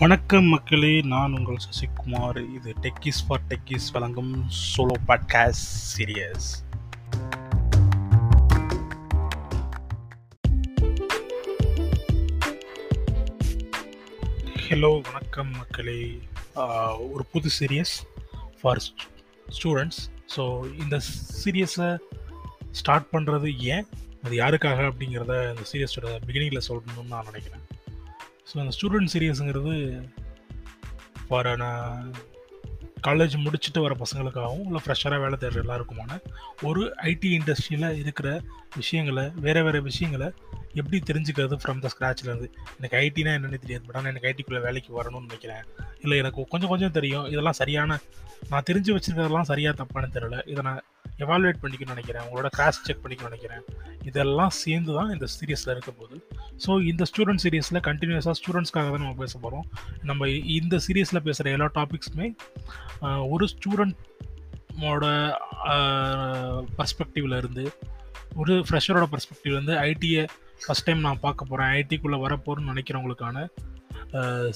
வணக்கம் மக்களே நான் உங்கள் சசிகுமார். இது டெக்கிஸ் ஃபார் டெக்கிஸ் வழங்கும் சோலோ பாட்காஸ்ட் சீரியஸ் ஹலோ வணக்கம் மக்களே. ஒரு புது சீரியஸ் ஃபார் ஸ்டூடெண்ட்ஸ் ஸோ இந்த சீரியஸை ஸ்டார்ட் பண்ணுறது ஏன்? அது யாருக்காக அப்படிங்கிறத இந்த சீரியஸோட பிகினிங்கில் சொல்லணும்னு நான் நினைக்கிறேன். ஸோ அந்த ஸ்டூடெண்ட் சீரியஸுங்கிறது ஃபார் காலேஜ் முடிச்சுட்டு வர பசங்களுக்காகவும் இல்லை ஃப்ரெஷராக வேலை தேடுற எல்லாருக்குமான ஒரு ஐடி இண்டஸ்ட்ரியில் இருக்கிற விஷயங்களை வேறு வேறு விஷயங்களை எப்படி தெரிஞ்சுக்கிறது ஃப்ரம் த ஸ்க்ராட்ச்லேருந்து எனக்கு ஐடினா என்னென்னு தெரியாது பட் ஆனால் எனக்கு ஐடிக்குள்ளே வேலைக்கு வரணும்னு நினைக்கிறேன். இல்லை எனக்கு கொஞ்சம் கொஞ்சம் தெரியும். இதெல்லாம் சரியான நான் தெரிஞ்சு வச்சுருக்கிறதெல்லாம் சரியாக தப்பானு தெரியல. இதை நான் எவாலுவேட் பண்ணிக்கணும்னு நினைக்கிறேன். உங்களோட கிராஸ் செக் பண்ணிக்கணும்னு நினைக்கிறேன். இதெல்லாம் சேர்ந்து தான் இந்த சீரியஸில் இருக்க போகுது. ஸோ இந்த ஸ்டூடெண்ட் சீரியஸில் கண்டினியூஸாக ஸ்டூடெண்ட்ஸ்க்காக தான் நம்ம பேச போகிறோம் நம்ம இந்த சீரியஸில் பேசுகிற எல்லா டாபிக்ஸுமே ஒரு ஸ்டூடெண்ட்டோட பர்ஸ்பெக்டிவ்ல இருந்து ஒரு ஃப்ரெஷரோட பர்ஸ்பெக்டிவ்லேருந்து ஐடியை ஃபஸ்ட் டைம் நான் பார்க்க போகிறேன் ஐடிக்குள்ளே வரப்போகிறேன்னு நினைக்கிறவங்களுக்கான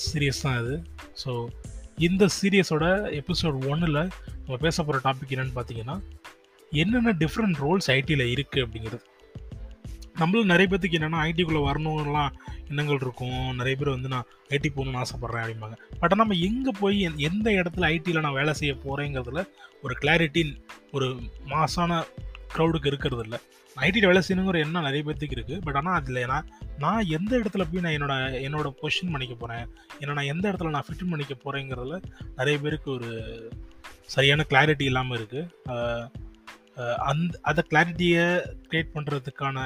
சீரியஸ் தான் இது. ஸோ இந்த சீரியஸோட எபிசோட் ஒன்னில் நம்ம பேச போகிற டாபிக் என்னன்னு பார்த்தீங்கன்னா என்னென்ன டிஃப்ரெண்ட் ரோல்ஸ் ஐடியில் இருக்குது அப்படிங்கிறது. நம்மளும் நிறைய பேத்துக்கு என்னென்னா ஐடிக்குள்ளே வரணும்லாம் எண்ணங்கள் இருக்கும். நிறைய பேர் வந்து நான் ஐடி போகணும்னு ஆசைப்பட்றேன் அப்படிம்பாங்க. பட் நம்ம எங்கே போய் எந்த- எந்த இடத்துல ஐடியில் நான் வேலை செய்ய போகிறேங்கிறதுல ஒரு கிளாரிட்டி ஒரு மாசான க்ரௌடுக்கு இருக்கிறது இல்லை ஐடியில் வேலை செய்யணுங்கிற எண்ணம் நிறைய பேத்துக்கு இருக்குது பட் ஆனால் அதில் நான் நான் எந்த இடத்துல போய் நான் என்னோட என்னோட பொசிஷன் பண்ணிக்க போகிறேன் என்ன நான் எந்த இடத்துல நான் ஃபிட் பண்ணிக்க போகிறேங்கிறதுல நிறைய பேருக்கு ஒரு சரியான கிளாரிட்டி இல்லாமல் இருக்குது அந்த அதை கிளாரிட்டியை க்ரியேட் பண்ணுறதுக்கான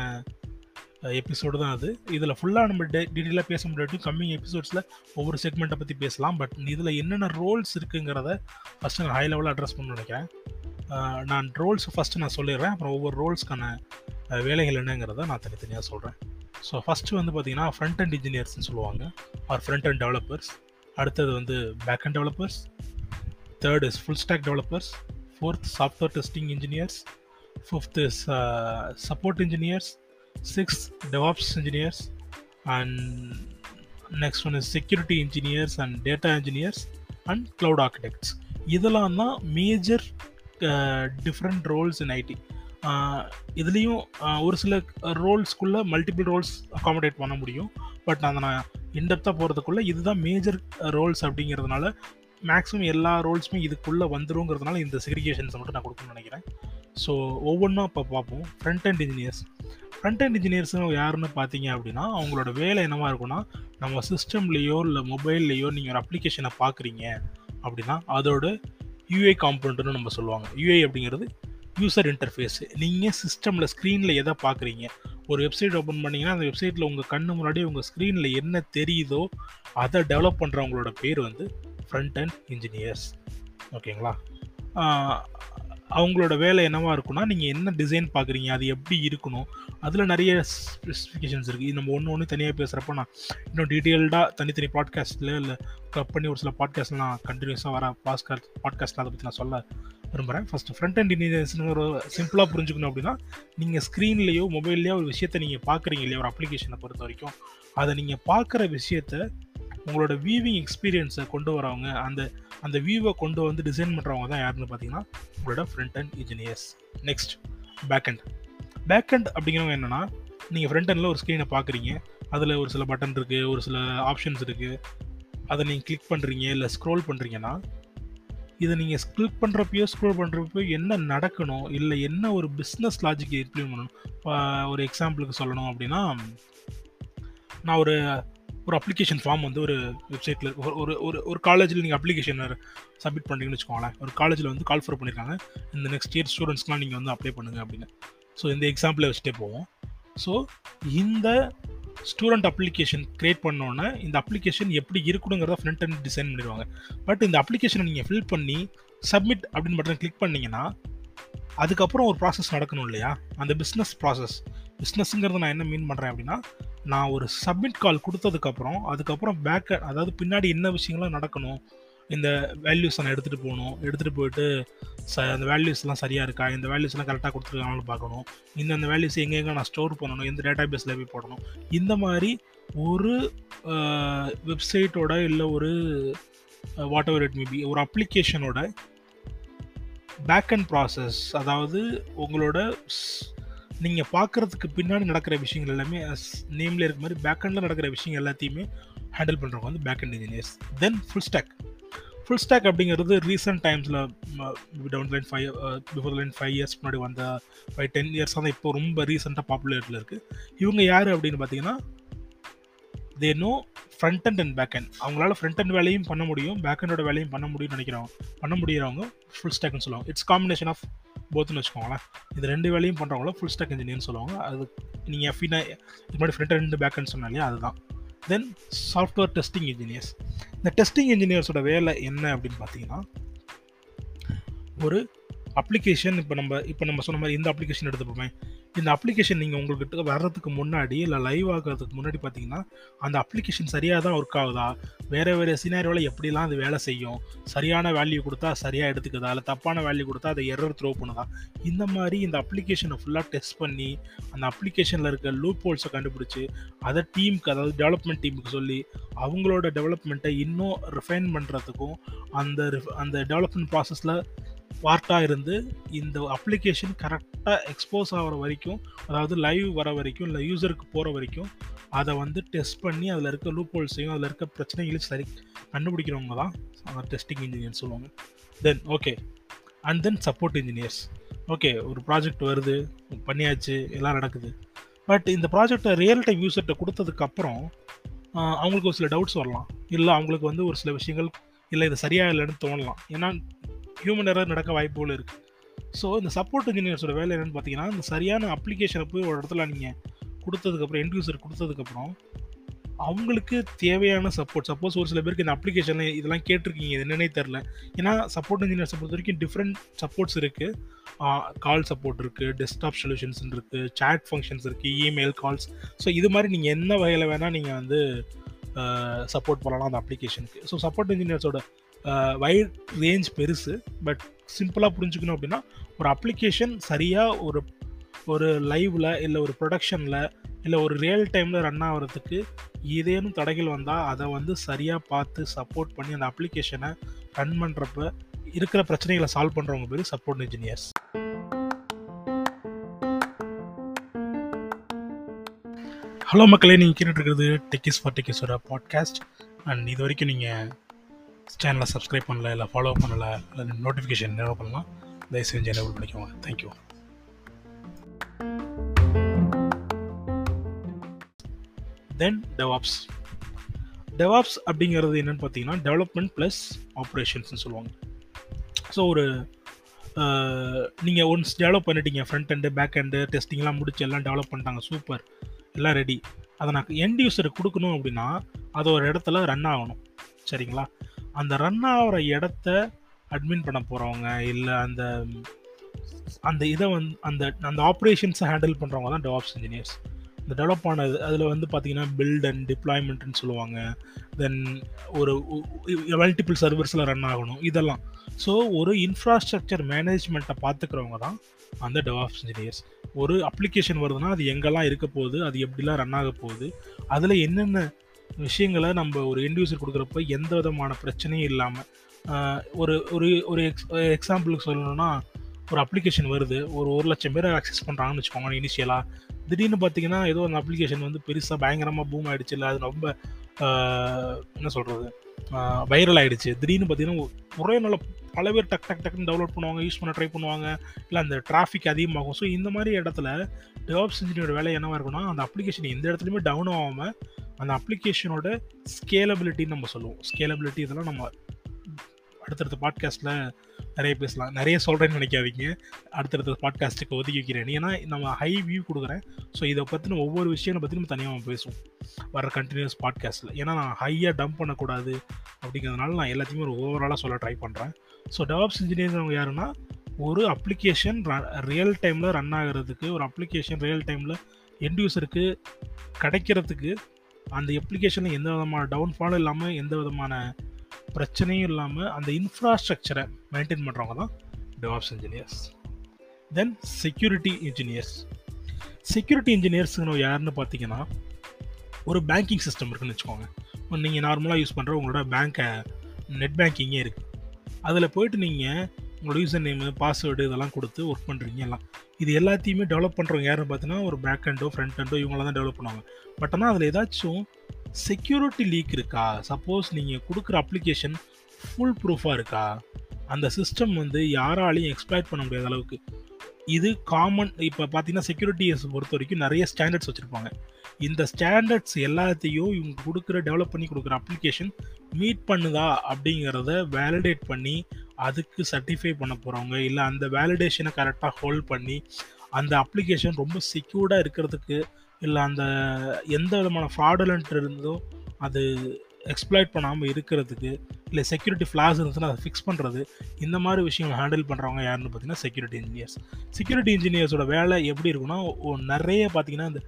எபிசோடு தான் அது. இதில் ஃபுல்லாக நம்ம டே டீட்டெயிலாக பேச முடியாட்டி கம்மிங் எபிசோட்ஸில் ஒவ்வொரு செக்மெண்ட்டை பற்றி பேசலாம். பட் இதில் என்னென்ன ரோல்ஸ் இருக்குங்கிறத ஃபஸ்ட்டு நான் ஹை லெவலில் அட்ரஸ் பண்ண நினைக்கிறேன். நான் ரோல்ஸ் ஃபஸ்ட்டு நான் சொல்லிடுறேன். அப்புறம் ஒவ்வொரு ரோல்ஸ்க்கான வேலைகள் என்னங்கிறத நான் தனித்தனியாக சொல்கிறேன் ஸோ ஃபஸ்ட்டு வந்து பார்த்தீங்கன்னா ஃப்ரண்ட் அண்ட் இன்ஜினியர்ஸ்னு சொல்லுவாங்க. ஆர் ஃப்ரண்ட் அண்ட் டெவலப்பர்ஸ் அடுத்தது வந்து back end developers third is full stack developers fourth software testing engineers fifth support engineers sixth DevOps engineers. And next one is security engineers and data engineers and cloud architects. இதெல்லாம் தான் major different roles in IT இதுலேயும் ஒரு சில ரோல்ஸ்க்குள்ளே multiple Rolle's accommodate பண்ண முடியும். But அதை நான் இன்டெப்த்தாக போகிறதுக்குள்ளே இதுதான் மேஜர் ரோல்ஸ் அப்படிங்கிறதுனால மேக்ஸிமம் எல்லா ரோல்ஸுமே இதுக்குள்ளே வந்துருங்கிறதுனால இந்த செக்ரிகேஷன்ஸை மட்டும் நான் கொடுக்கணும்னு நினைக்கிறேன். ஸோ ஒவ்வொன்றும் இப்போ பார்ப்போம். Front end engineers front end இன்ஜினியர்ஸ்னு யாருன்னு பார்த்தீங்க அப்படின்னா அவங்களோட வேலை என்னவாக இருக்குன்னா நம்ம சிஸ்டம்லேயோ இல்லை மொபைல்லையோ நீங்கள் ஒரு அப்ளிகேஷனை பார்க்குறீங்க அப்படின்னா அதோட யூஐ காம்பவுண்ட்னு நம்ம சொல்லுவாங்க. யூஐ அப்படிங்கிறது யூசர் இன்டர்ஃபேஸ் நீங்கள் சிஸ்டமில் ஸ்க்ரீனில் எதை பார்க்குறீங்க? ஒரு வெப்சைட் ஓப்பன் பண்ணிங்கன்னா அந்த வெப்சைட்டில் உங்கள் கண்ணு முன்னாடி உங்கள் ஸ்க்ரீனில் என்ன தெரியுதோ அதை டெவலப் பண்ணுறவங்களோட பேர் வந்து ஃப்ரண்ட் அண்ட் இன்ஜினியர்ஸ் ஓகேங்களா அவங்களோட வேலை என்னவா இருக்கும்னா நீங்கள் என்ன டிசைன் பார்க்குறீங்க அது எப்படி இருக்கணும் அதில் நிறைய ஸ்பெசிஃபிகேஷன்ஸ் இருக்குது இது நம்ம ஒன்று ஒன்று தனியாக பேசுகிறப்ப நான் இன்னும் டீட்டெயில்டாக தனித்தனி பாட்காஸ்ட்டில் இல்லை கப் பண்ணி ஒரு சில பாட்காஸ்ட்டில் நான் கண்டினியூஸாக வர பாஸ்காஸ்ட் பாட்காஸ்ட்டில் அதை பற்றி நான் சொல்ல விரும்புகிறேன் ஃபஸ்ட்டு ஃப்ரண்ட் அண்ட் இன்ஜினியர்ஸ்னு ஒரு சிம்பிளாக புரிஞ்சுக்கணும் அப்படின்னா நீங்கள் ஸ்க்ரீன்லேயோ மொபைல்லையோ ஒரு விஷயத்தை நீங்கள் பார்க்குறீங்க இல்லையா ஒரு அப்ளிகேஷனை பொறுத்த வரைக்கும் அதை நீங்கள் பார்க்குற விஷயத்த உங்களோட வியூவிங் எக்ஸ்பீரியன்ஸை கொண்டு வரவங்க அந்த அந்த வியூவை கொண்டு வந்து டிசைன் பண்ணுறவங்க தான் யாருன்னு பார்த்தீங்கன்னா உங்களோட front end engineers next back end back end அப்படிங்கிறவங்க என்னென்னா நீங்கள் ஃப்ரண்ட் எண்டில் ஒரு ஸ்க்ரீனை பார்க்குறீங்க அதில் ஒரு சில பட்டன் இருக்குது ஒரு சில ஆப்ஷன்ஸ் இருக்குது அதை நீங்கள் கிளிக் பண்ணுறீங்க இல்லை ஸ்க்ரோல் பண்ணுறீங்கன்னா இதை நீங்கள் கிளிக் பண்ணுறப்பயோ ஸ்க்ரோல் பண்ணுறப்போ என்ன நடக்கணும் இல்லை என்ன ஒரு பிஸ்னஸ் லாஜிக் இம்ப்ளிமெண்ட் பண்ணணும்? ஒரு எக்ஸாம்பிளுக்கு சொல்லணும் அப்படின்னா நான் ஒரு ஒரு அப்ளிகேஷன் ஃபார்ம் வந்து ஒரு வெப்சைட்டில் ஒரு ஒரு ஒரு காலேஜில் நீங்கள் அப்ளிகேஷன் சப்மிட் பண்ணுறீங்கன்னு வச்சுக்கோங்களேன். ஒரு காலேஜில் வந்து கால் ஃபர் பண்ணியிருக்காங்க இந்த நெக்ஸ்ட் இயர் ஸ்டூடெண்ட்ஸ்க்குலாம் நீங்கள் வந்து அப்ளை பண்ணுங்க அப்படின்னு. ஸோ இந்த எக்ஸாம்பிளை வச்சுட்டே போவோம். ஸோ இந்த ஸ்டூடெண்ட் அப்ளிகேஷன் க்ரியேட் பண்ணோன்னே இந்த அப்ளிகேஷன் எப்படி இருக்கணுங்கிறத ஃப்ரண்ட் அண்ட் டிசைன் பண்ணிடுவாங்க. பட் இந்த அப்ளிகேஷனை நீங்கள் ஃபில் பண்ணி சப்மிட் அப்படின்னு பட்டன் கிளிக் பண்ணீங்கன்னா அதுக்கப்புறம் ஒரு ப்ராசஸ் நடக்கணும் இல்லையா? அந்த பிஸ்னஸ் ப்ராசஸ் பிஸ்னஸ்ங்கிறது நான் என்ன மீன் பண்ணுறேன் அப்படின்னா நான் ஒரு சப்மிட் கால் கொடுத்ததுக்கப்புறம் அதுக்கப்புறம் பேக் அதாவது பின்னாடி என்ன விஷயங்கள்லாம் நடக்கணும் இந்த வேல்யூஸ் நான் எடுத்துகிட்டு போகணும் எடுத்துகிட்டு போயிட்டு ச அந்த வேல்யூஸ்லாம் சரியாக இருக்கா இந்த வேல்யூஸ்லாம் கரெக்டாக கொடுத்துருக்காங்கன்னு பார்க்கணும் இந்த அந்த வேல்யூஸ் எங்கே எங்கே நான் ஸ்டோர் பண்ணணும் எந்த டேட்டா பேஸில் போய் போடணும் இந்த மாதிரி ஒரு வெப்சைட்டோட இல்லை ஒரு வாட் எவர் இட் மேபி ஒரு அப்ளிகேஷனோட பேக் அண்ட் ப்ராசஸ் அதாவது உங்களோட நீங்கள் பார்க்குறதுக்கு பின்னாடி நடக்கிற விஷயங்கள் எல்லாமே நேமில் இருக்க மாதிரி பேக்கெண்டில் நடக்கிற விஷயங்கள் எல்லாத்தையுமே ஹேண்டில் பண்ணுறவங்க வந்து back end engineers then full stack full stack அப்படிங்கிறது ரீசெண்ட் டைம்ஸில் down line five before line five years முன்னாடி வந்த ஃபைவ் டென் இயர்ஸ் தான் இப்போ ரொம்ப ரீசெண்டாக பாப்புலரிட்டியில் இருக்குது இவங்க யார் அப்படின்னு பார்த்தீங்கன்னா they know front end end back end அவங்களால ஃப்ரண்ட் அண்ட் வேலையும் பண்ண முடியும் பேக் அண்டோட வேலையும் பண்ண முடியும்னு நினைக்கிறவங்க பண்ண முடியறவங்க ஃபுல் ஸ்டாக்னு சொல்லுவாங்க. இட்ஸ் காம்பினேஷன் ஆஃப் போத்துன்னு வச்சுக்கோங்களேன். இது ரெண்டு வேலையும் பண்ணுறவங்கள ஃபுல் ஸ்டாக் இன்ஜினியர்னு சொல்லுவாங்க. அது நீங்கள் எஃபினா இது மாதிரி ஃப்ரண்ட் ரெண்டு பேக்னு சொன்னாலே அதுதான். தென் சாஃப்ட்வேர் டெஸ்டிங் இன்ஜினியர்ஸ் இந்த டெஸ்டிங் இன்ஜினியர்ஸோட வேலை என்ன அப்படின்னு பார்த்தீங்கன்னா ஒரு அப்ளிகேஷன் இப்போ நம்ம இப்போ நம்ம சொன்ன மாதிரி இந்த அப்ளிகேஷன் எடுத்துப்போமே. இந்த அப்ளிகேஷன் நீங்கள் உங்கள்கிட்ட வர்றதுக்கு முன்னாடி இல்லை லைவ் ஆகிறதுக்கு முன்னாடி பார்த்தீங்கன்னா அந்த அப்ளிகேஷன் சரியாக தான் ஒர்க் ஆகுதா? வேறு வேறு சினாரியோவில் எப்படிலாம் அது வேலை செய்யும்? சரியான வேல்யூ கொடுத்தா சரியாக எடுத்துக்குதா? இல்லை தப்பான வேல்யூ கொடுத்தா அதை எரர் த்ரோ பண்ணுதா? இந்த மாதிரி இந்த அப்ளிகேஷனை ஃபுல்லாக டெஸ்ட் பண்ணி அந்த அப்ளிகேஷனில் இருக்க லூப் ஹோல்ஸை கண்டுபிடிச்சி அதை டீமுக்கு அதாவது டெவலப்மெண்ட் டீமுக்கு சொல்லி அவங்களோட டெவலப்மெண்ட்டை இன்னும் ரிஃபைன் பண்ணுறதுக்கும் அந்த அந்த டெவலப்மெண்ட் ப்ராசஸில் பார்ட்டாக இருந்து இந்த அப்ளிகேஷன் கரெக்டாக எக்ஸ்போஸ் ஆகிற வரைக்கும் அதாவது லைவ் வர வரைக்கும் இல்லை யூசருக்கு போகிற வரைக்கும் அதை வந்து டெஸ்ட் பண்ணி அதில் இருக்க லூப் ஹோல்ஸையும் அதில் இருக்க பிரச்சனைகளையும் சரி கண்டுபிடிக்கிறவங்க தான் அவங்க டெஸ்டிங் இன்ஜினியர்ஸ் சொல்லுவாங்க. Then okay and then support engineers okay ஒரு ப்ராஜெக்ட் வருது பண்ணியாச்சு எல்லாம் நடக்குது. பட் இந்த ப்ராஜெக்டை ரியல் டைம் யூசர்கிட்ட கொடுத்ததுக்கப்புறம் அவங்களுக்கு ஒரு சில டவுட்ஸ் வரலாம். இல்லை அவங்களுக்கு வந்து ஒரு சில விஷயங்கள் இல்லை இது சரியாக இல்லைன்னு தோணலாம். ஏன்னா ஹியூமன் எரர் நடக்க வாய்ப்புகள் இருக்குது ஸோ இந்த சப்போர்ட் இன்ஜினியர்ஸோட வேலை என்னென்னு பார்த்தீங்கன்னா இந்த சரியான அப்ளிகேஷனை போய் ஒரு இடத்துல நீங்கள் கொடுத்ததுக்கப்புறம் எண்ட் யூசர் கொடுத்ததுக்கப்புறம் அவங்களுக்கு தேவையான சப்போர்ட் சப்போஸ் ஒரு சில பேருக்கு இந்த அப்ளிகேஷனில் இதெல்லாம் கேட்டிருக்கீங்க இது என்னன்னே தெரில ஏன்னா சப்போர்ட் இன்ஜினியர்ஸை பொறுத்த வரைக்கும் டிஃப்ரெண்ட் சப்போர்ட்ஸ் இருக்குது கால் சப்போர்ட் இருக்குது டெஸ்க்டாப் சொல்யூஷன்ஸ் இருக்குது சேட் ஃபங்க்ஷன்ஸ் இருக்குது இமெயில் கால்ஸ் ஸோ இது மாதிரி நீங்கள் என்ன வகையில் வேணால் நீங்கள் வந்து சப்போர்ட் பண்ணலாம் அந்த அப்ளிகேஷனுக்கு ஸோ சப்போர்ட் இன்ஜினியர்ஸோட வைட் ரேஞ்ச் பெருசு பட் சிம்பிளாக புரிஞ்சுக்கணும் அப்படின்னா ஒரு அப்ளிகேஷன் சரியாக ஒரு ஒரு லைவில் இல்லை ஒரு ப்ரொடக்ஷனில் இல்லை ஒரு ரியல் டைமில் ரன் ஆகிறதுக்கு ஏதேனும் தடைகள் வந்தால் அதை வந்து சரியாக பார்த்து சப்போர்ட் பண்ணி அந்த அப்ளிகேஷனை ரன் பண்ணுறப்ப இருக்கிற பிரச்சனைகளை சால்வ் பண்ணுறவங்க பேர் சப்போர்ட் இன்ஜினியர்ஸ் ஹலோ மக்களே நீங்கள் கேட்டுட்ருக்கிறது டெக்கிஸ் ஃபார் டெக்கிஸோட பாட்காஸ்ட் அண்ட் இது வரைக்கும் நீங்கள் சேனலை சப்ஸ்கிரைப் பண்ணல இல்லை ஃபாலோ பண்ணலை இல்லை நோட்டிஃபிகேஷன் என்ன பண்ணலாம் தயவு செஞ்சு எனேபிள் பண்ணிக்கோங்க. தேங்க்யூ தென் டெவாப்ஸ் டெவாப்ஸ் அப்படிங்கிறது என்னென்னு பார்த்தீங்கன்னா டெவலப்மெண்ட் ப்ளஸ் ஆப்ரேஷன்ஸ்னு சொல்லுவாங்க. ஸோ ஒரு நீங்கள் ஒன்ஸ் டெவலப் பண்ணிட்டீங்க ஃப்ரண்ட் எண்டு பேக் ஹெண்டு டெஸ்டிங்லாம் முடிச்சு எல்லாம் டெவலப் பண்ணிட்டாங்க சூப்பர் எல்லாம் ரெடி அதை நான் எண்ட் யூஸருக்கு கொடுக்கணும் அப்படின்னா அது ஒரு இடத்துல ரன் ஆகணும். சரிங்களா? அந்த ரன் ஆகிற இடத்த அட்மின் பண்ண போகிறவங்க இல்லை அந்த அந்த இதை வந்து அந்த அந்த ஆப்ரேஷன்ஸை ஹேண்டில் பண்ணுறவங்க தான் டெவாப்ஸ் இன்ஜினியர்ஸ் இந்த டெவலப் ஆனது அதில் வந்து பார்த்தீங்கன்னா பில்ட் அண்ட் டிப்ளாய்மெண்ட்னு சொல்லுவாங்க. தென் ஒரு மல்டிபிள் சர்வர்ஸில் ரன் ஆகணும் இதெல்லாம். ஸோ ஒரு இன்ஃப்ராஸ்ட்ரக்சர் மேனேஜ்மெண்ட்டை பார்த்துக்கிறவங்க தான் அந்த டெவாப்ஸ் இன்ஜினியர்ஸ் ஒரு அப்ளிகேஷன் வருதுன்னா அது எங்கெல்லாம் இருக்க போகுது அது எப்படிலாம் ரன் ஆக போகுது அதில் என்னென்ன விஷயங்களை நம்ம ஒரு இண்டிவிஜுவல் கொடுக்குறப்ப எந்த விதமான பிரச்சனையும் இல்லாமல் ஒரு ஒரு ஒரு எக்ஸ் எக்ஸாம்பிளுக்கு சொல்லணும்னா ஒரு அப்ளிகேஷன் வருது ஒரு ஒரு லட்சம் பேர் அக்சஸ் பண்ணுறாங்கன்னு வச்சுக்கோங்க இனிஷியலாக திடீர்னு பார்த்தீங்கன்னா ஏதோ அந்த அப்ளிகேஷன் வந்து பெருசாக பயங்கரமாக பூம் ஆகிடுச்சு இல்லை அது ரொம்ப என்ன சொல்கிறது வைரல் ஆகிடுச்சு திடீர்னு பார்த்தீங்கன்னா ஒரே நல்ல பல பேர் டக் டக் டக்குன்னு டவுன்லோட் பண்ணுவாங்க யூஸ் பண்ண ட்ரை பண்ணுவாங்க இல்லை அந்த டிராஃபிக் அதிகமாகும். ஸோ இந்த மாதிரி இடத்துல டெவலப்ஸ் இன்ஜினியரோட வேலை என்னவாக இருக்குன்னா அந்த அப்ளிகேஷன் எந்த இடத்துலையுமே டவுன் ஆகாமல் அந்த அப்ளிகேஷனோட ஸ்கேலபிலிட்டின்னு நம்ம சொல்லுவோம். ஸ்கேலபிலிட்டி இதெல்லாம் நம்ம அடுத்தடுத்த பாட்காஸ்ட்டில் நிறைய பேசலாம். நிறைய சொல்கிறேன்னு நினைக்காதீங்க. அடுத்தடுத்த பாட்காஸ்ட்டுக்கு ஒதுக்கி வைக்கிறேன். ஏன்னா நம்ம ஹை வியூ கொடுக்குறேன். ஸோ இதை பற்றின ஒவ்வொரு விஷயங்களை பற்றி நம்ம தனியாக பேசுவோம். வர கண்டினியூஸ் பாட்காஸ்ட்டில் ஏன்னா நான் ஹையாக டம்ப் பண்ணக்கூடாது அப்படிங்கிறதுனால நான் எல்லாத்தையுமே ஒரு ஓவராலாக சொல்ல ட்ரை பண்ணுறேன் ஸோ டெவலப்ஸ் இன்ஜினியர் யாருன்னா ஒரு அப்ளிகேஷன் ரியல் டைமில் ரன் ஆகிறதுக்கு ஒரு அப்ளிகேஷன் ரியல் டைமில் எண்ட் யூஸருக்கு கிடைக்கிறதுக்கு அந்த அப்ளிகேஷனில் எந்த விதமான டவுன்ஃபாலும் இல்லாமல் எந்த விதமான பிரச்சனையும் இல்லாமல் அந்த இன்ஃப்ராஸ்ட்ரக்சரை மெயின்டைன் பண்ணுறவங்க தான் DevOps engineers then security engineers security இன்ஜினியர்ஸுங்க யாருன்னு பார்த்தீங்கன்னா ஒரு பேங்கிங் சிஸ்டம் இருக்குன்னு வச்சுக்கோங்க. நீங்கள் நார்மலாக யூஸ் பண்ணுற உங்களோட பேங்க்கை நெட் பேங்கிங்கே இருக்குது அதில் போயிட்டு நீங்கள் உங்களோட யூசர் நேமு பாஸ்வேர்டு இதெல்லாம் கொடுத்து ஒர்க் பண்ணுறீங்க எல்லாம். இது எல்லாத்தையுமே டெவலப் பண்ணுறவங்க யாருன்னு பார்த்தீங்கன்னா ஒரு பேக் ஹண்டோ ஃப்ரண்ட் ஹண்டோ இவங்களாம் தான் டெவலப் பண்ணுவாங்க. பட் ஆனால் அதில் ஏதாச்சும் செக்யூரிட்டி லீக் இருக்கா? சப்போஸ் நீங்கள் கொடுக்குற அப்ளிகேஷன் ஃபுல் ப்ரூஃபாக இருக்கா? அந்த சிஸ்டம் வந்து யாராலையும் எக்ஸ்பிளைட் பண்ண முடியாத அளவுக்கு. இது காமன் இப்போ பார்த்தீங்கன்னா செக்யூரிட்டிஸ் பொறுத்த வரைக்கும் நிறைய ஸ்டாண்டர்ட்ஸ் வச்சுருப்பாங்க. இந்த ஸ்டாண்டர்ட்ஸ் எல்லாத்தையும் இவங்க கொடுக்குற டெவலப் பண்ணி கொடுக்குற அப்ளிகேஷன் மீட் பண்ணுதா அப்படிங்கிறத வேலிடேட் பண்ணி அதுக்கு சர்டிஃபை பண்ண போகிறவங்க இல்லை அந்த வேலிடேஷனை கரெக்டாக ஹோல்ட் பண்ணி அந்த அப்ளிகேஷன் ரொம்ப செக்யூர்டாக இருக்கிறதுக்கு இல்லை அந்த எந்த விதமான ஃப்ராடுலண்ட் இருந்தோ அது எக்ஸ்ப்ளாய்ட் பண்ணாமல் இருக்கிறதுக்கு இல்லை செக்யூரிட்டி ஃப்ளாஸ் இருந்துச்சுன்னா அதை ஃபிக்ஸ் பண்ணுறது இந்த மாதிரி விஷயங்கள் ஹேண்டில் பண்ணுறவங்க யாருன்னு பார்த்தீங்கன்னா செக்யூரிட்டி இன்ஜினியர்ஸ் செக்யூரிட்டி இன்ஜினியர்ஸோட வேலை எப்படி இருக்குன்னா நிறைய பார்த்தீங்கன்னா இந்த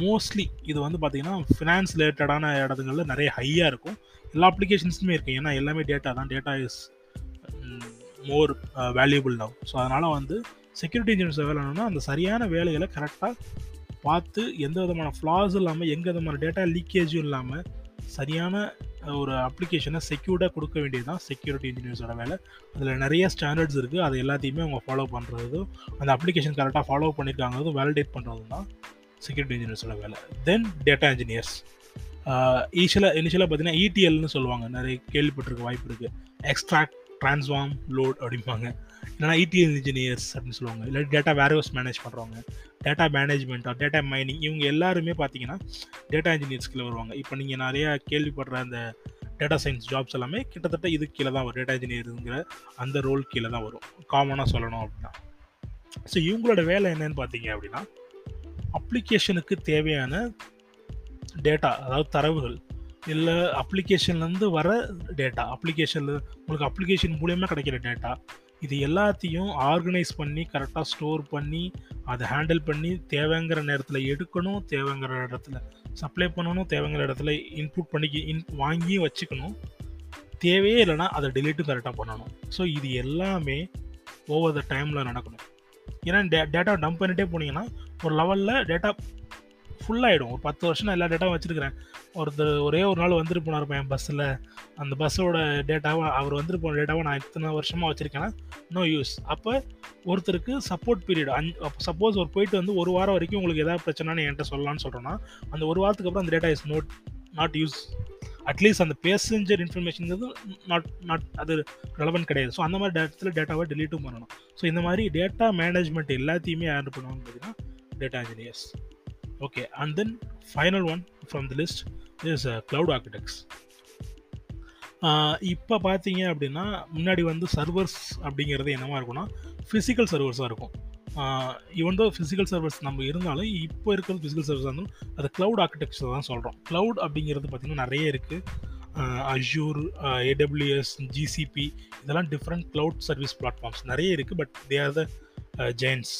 மோஸ்ட்லி இது வந்து பார்த்திங்கன்னா ஃபினான்ஸ் ரிலேட்டடான இடத்துங்களில் நிறைய ஹையாக இருக்கும். எல்லா அப்ளிகேஷன்ஸுமே இருக்குது ஏன்னா எல்லாமே டேட்டா தான். Data is more valuable now so அதனால் வந்து செக்யூரிட்டி இன்ஜினியர்ஸ் வேலைன்னா அந்த சரியான வேலைகளை கரெக்டாக பார்த்து எந்த விதமான ஃப்ளாஸ் இல்லாமல் எந்த விதமான டேட்டா லீக்கேஜும் இல்லாமல் சரியான ஒரு அப்ளிகேஷனை செக்யூர்டாக கொடுக்க வேண்டியது தான் செக்யூரிட்டி இன்ஜினியர்ஸோட வேலை. அதில் நிறைய ஸ்டாண்டர்ட்ஸ் இருக்குது அது எல்லாத்தையுமே அவங்க ஃபாலோ பண்ணுறதும் அந்த அப்ளிகேஷன் கரெக்டாக ஃபாலோ பண்ணியிருக்காங்கிறதும் வேலிடேட் பண்ணுறதும் தான் செக்யூரிட்டி இன்ஜினியர்ஸோட வேலை. தென் டேட்டா இன்ஜினியர்ஸ் ஈஷியலாக இனிஷியலாக பார்த்தீங்கன்னா இடிஎல்னு சொல்லுவாங்க. நிறைய கேள்விப்பட்டிருக்க வாய்ப்பு இருக்குது எக்ஸ்ட்ராக்ட் ட்ரான்ஸ்ஃபார்ம் லோட் அப்படிம்பாங்க. இல்லைனா இடிஎல் இன்ஜினியர்ஸ் அப்படின்னு சொல்லுவாங்க. இல்லை டேட்டா வேர்ஹவுஸ் மேனேஜ் பண்ணுறவங்க டேட்டா மேனேஜ்மெண்ட் டேட்டா மைனிங் இவங்க எல்லாருமே பார்த்தீங்கன்னா டேட்டா இன்ஜினியர்ஸ்கில் வருவாங்க. இப்போ நீங்கள் நிறையா கேள்விப்படுற அந்த டேட்டா சயின்ஸ் ஜாப்ஸ் எல்லாமே கிட்டத்தட்ட இது கீழே தான் வரும். டேட்டா இன்ஜினியருங்கிற அந்த ரோல் கீழே தான் வரும். காமனாக சொல்லணும் அப்படின்னா. ஸோ இவங்களோட வேலை என்னன்னு பார்த்தீங்க அப்படின்னா அப்ளிகேஷனுக்கு தேவையான டேட்டா அதாவது தரவுகள் இல்லை அப்ளிகேஷன்லேருந்து வர டேட்டா அப்ளிகேஷனில் உங்களுக்கு அப்ளிகேஷன் மூலியமாக கிடைக்கிற டேட்டா இது எல்லாத்தையும் ஆர்கனைஸ் பண்ணி கரெக்டாக ஸ்டோர் பண்ணி அதை ஹேண்டில் பண்ணி தேவைங்கிற நேரத்தில் எடுக்கணும் தேவைங்கிற இடத்துல சப்ளை பண்ணணும் தேவைங்கிற இடத்துல இன்புட் பண்ணி இன் வாங்கி வச்சுக்கணும். தேவையே இல்லைன்னா அதை டெலிட்டும் கரெக்டாக பண்ணணும். ஸோ இது எல்லாமே ஓவர் த டைமில் நடக்கணும். ஏன்னா டே டேட்டா டம்ப் பண்ணிகிட்டே போனீங்கன்னா ஒரு லெவலில் டேட்டா ஃபுல்லாகிடும் ஒரு பத்து வருஷம் நான் எல்லா டேட்டாவும் வச்சுருக்கிறேன். ஒருத்தர் ஒரே ஒரு நாள் வந்துட்டு போனார் என் பஸ்ஸில் அந்த பஸ்ஸோட டேட்டாவை அவர் வந்துட்டு போன டேட்டாவை நான் இத்தனை வருஷமாக வச்சுருக்கேன்னா நோ யூஸ் அப்போ ஒருத்தருக்கு சப்போர்ட் பீரியட் அஞ்சு சப்போஸ் ஒரு போயிட்டு வந்து ஒரு வாரம் வரைக்கும் உங்களுக்கு எதாவது பிரச்சனைன்னு என்கிட்ட சொல்லலாம்னு சொல்கிறோன்னா அந்த ஒரு வாரத்துக்கு அப்புறம் அந்த data is note not use at least அந்த பேசஞ்சர் இன்ஃபர்மேஷன்ங்கிறது நாட் நாட் அது ரெலவென்ட் கிடையாது. ஸோ அந்த மாதிரி டேட்டத்தில் டேட்டாவை டெலீட்டும் பண்ணணும். ஸோ இந்த மாதிரி டேட்டா மேனேஜ்மெண்ட் எல்லாத்தையுமே ஆர்டர் பண்ணுவாங்க பார்த்தீங்கன்னா data engineers okay and then final one from the list is cloud architects இப்போ பார்த்தீங்க அப்படின்னா முன்னாடி வந்து சர்வர்ஸ் அப்படிங்கிறது என்னவா இருக்கும்னா ஃபிசிக்கல் சர்வர்ஸாக இருக்கும். இவன் தான் ஃபிசிக்கல் சர்வர்ஸ் நம்ம இருந்தாலும் இப்போ இருக்கிறது ஃபிசிக்கல் சர்வர்ஸ் இருந்தாலும் அது க்ளவுட் ஆர்கிடெக்சர் தான் சொல்கிறோம் க்ளவுட் அப்படிங்கிறது பார்த்திங்கன்னா நிறைய இருக்குது அஜூர் ஏடபிள்யூஎஸ் ஜிசிபி இதெல்லாம் டிஃப்ரெண்ட் க்ளவுட் சர்வீஸ் பிளாட்ஃபார்ம்ஸ் நிறைய இருக்குது but they are the giants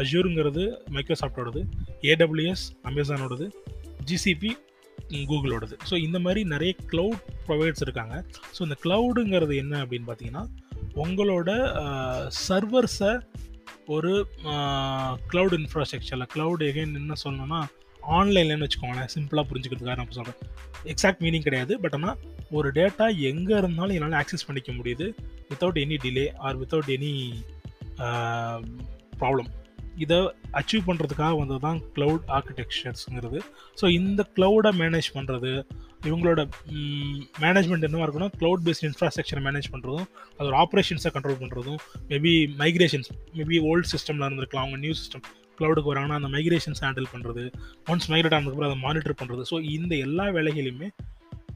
அஜூருங்கிறது மைக்ரோசாஃப்டோடது ஏடபிள்யூஎஸ் அமேசானோடது ஜிசிபி கூகுளோடது ஸோ இந்த மாதிரி நிறைய க்ளவுட் ப்ரொவைடர்ஸ் இருக்காங்க. ஸோ இந்த க்ளவுடுங்கிறது என்ன அப்படின்னு பார்த்தீங்கன்னா உங்களோட சர்வர்ஸை ஒரு க்ளவுட் இன்ஃப்ராஸ்ட்ரக்சரில் க்ளவுட் எகைன் என்ன சொல்லணும்னா ஆன்லைன்லன்னு வச்சுக்கோங்களேன். சிம்பிளாக புரிஞ்சுக்கிறதுக்காக நான் சொல்கிறேன் எக்ஸாக்ட் மீனிங் கிடையாது. பட் ஆனால் ஒரு டேட்டா எங்கே இருந்தாலும் என்னால் ஆக்சஸ் பண்ணிக்க முடியுது without any delay or without any problem இதை அச்சீவ் பண்ணுறதுக்காக வந்தது தான் க்ளவுட் ஆர்கிடெக்சர்ஸுங்கிறது ஸோ இந்த க்ளவுடை மேனேஜ் பண்ணுறது இவங்களோட மேனேஜ்மெண்ட் என்னவாக இருக்குன்னா க்ளவுட் பேஸ்ட் இன்ஃப்ராஸ்ட்ரக்சரை மேனேஜ் பண்ணுறதும் அது ஒரு ஆப்ரேஷன்ஸை கண்ட்ரோல் பண்ணுறதும் மேபி மைக்ரேஷன்ஸ் மேபி ஓல்டு சிஸ்டமில் இருந்திருக்கலாம் அவங்க நியூ சிஸ்டம் க்ளவுடுக்கு வராங்கன்னா அந்த மைக்ரேஷன்ஸ் ஹேண்டில் பண்ணுறது ஒன்ஸ் மைக்ரேட் ஆனதுக்கப்புறம் அதை மானிட்டர் பண்ணுறது ஸோ இந்த எல்லா வேலைகளையுமே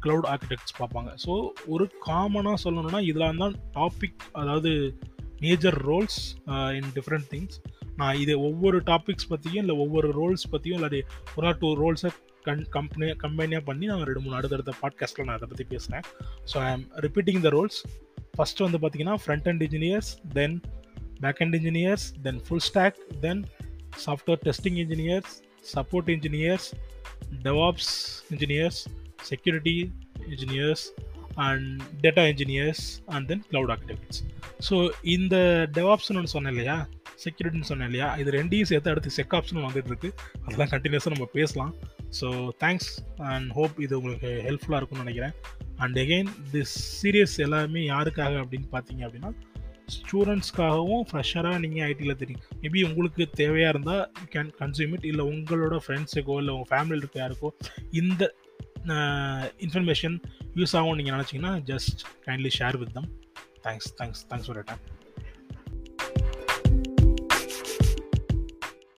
க்ளவுட் ஆர்கிடெக்ட்ஸ் பார்ப்பாங்க. ஸோ ஒரு காமனாக சொல்லணும்னா இதெல்லாம் தான் டாபிக் அதாவது major roles in different things நான் இது ஒவ்வொரு டாபிக்ஸ் பற்றியும் இல்லை ஒவ்வொரு ரோல்ஸ் பற்றியும் இல்லாட்டி ஒரு ஆர் டூ ரோல்ஸை கன் கம்பெனி கம்பெனியாக பண்ணி நான் ரெண்டு மூணு அடுத்தடுத்த பாட்காஸ்ட்டில் நான் அதை பற்றி பேசுகிறேன் ஸோ ஐ ஆம் ரிப்பீட்டிங் த ரோல்ஸ் ஃபஸ்ட்டு வந்து பார்த்தீங்கன்னா front end engineers then back end engineers then full stack then software testing engineers support engineers DevOps engineers security engineers and data engineers and then cloud architects so இந்த டெவாப்ஸ்னு ஒன்று சொன்னேன் இல்லையா? செக்யூரிட்டின்னு சொன்னேன் இல்லையா? இது ரெண்டையும் சேர்த்து அடுத்து செக் ஆப்ஷன் வந்துட்டு இருக்கு. அதெல்லாம் கண்டினியூஸாக நம்ம பேசலாம். ஸோ தேங்க்ஸ் அண்ட் ஹோப் இது உங்களுக்கு ஹெல்ப்ஃபுல்லாக இருக்கும்னு நினைக்கிறேன். அண்ட் எகெயின் திஸ் சீரியஸ் எல்லாமே யாருக்காக அப்படின்னு பார்த்தீங்க அப்படின்னா ஸ்டூடெண்ட்ஸ்க்காகவும் ஃப்ரெஷராக நீங்கள் ஐடியில் தெரியும். மேபி உங்களுக்கு தேவையாக இருந்தால் யூ கேன் கன்சியூம் இட் இல்லை உங்களோட ஃப்ரெண்ட்ஸுக்கோ இல்லை உங்கள் ஃபேமிலியில் இருக்க யாருக்கோ இந்த இன்ஃபர்மேஷன் யூஸ் ஆகும் நீங்கள் நினச்சிங்கன்னா just kindly share with them thanks thanks thanks for time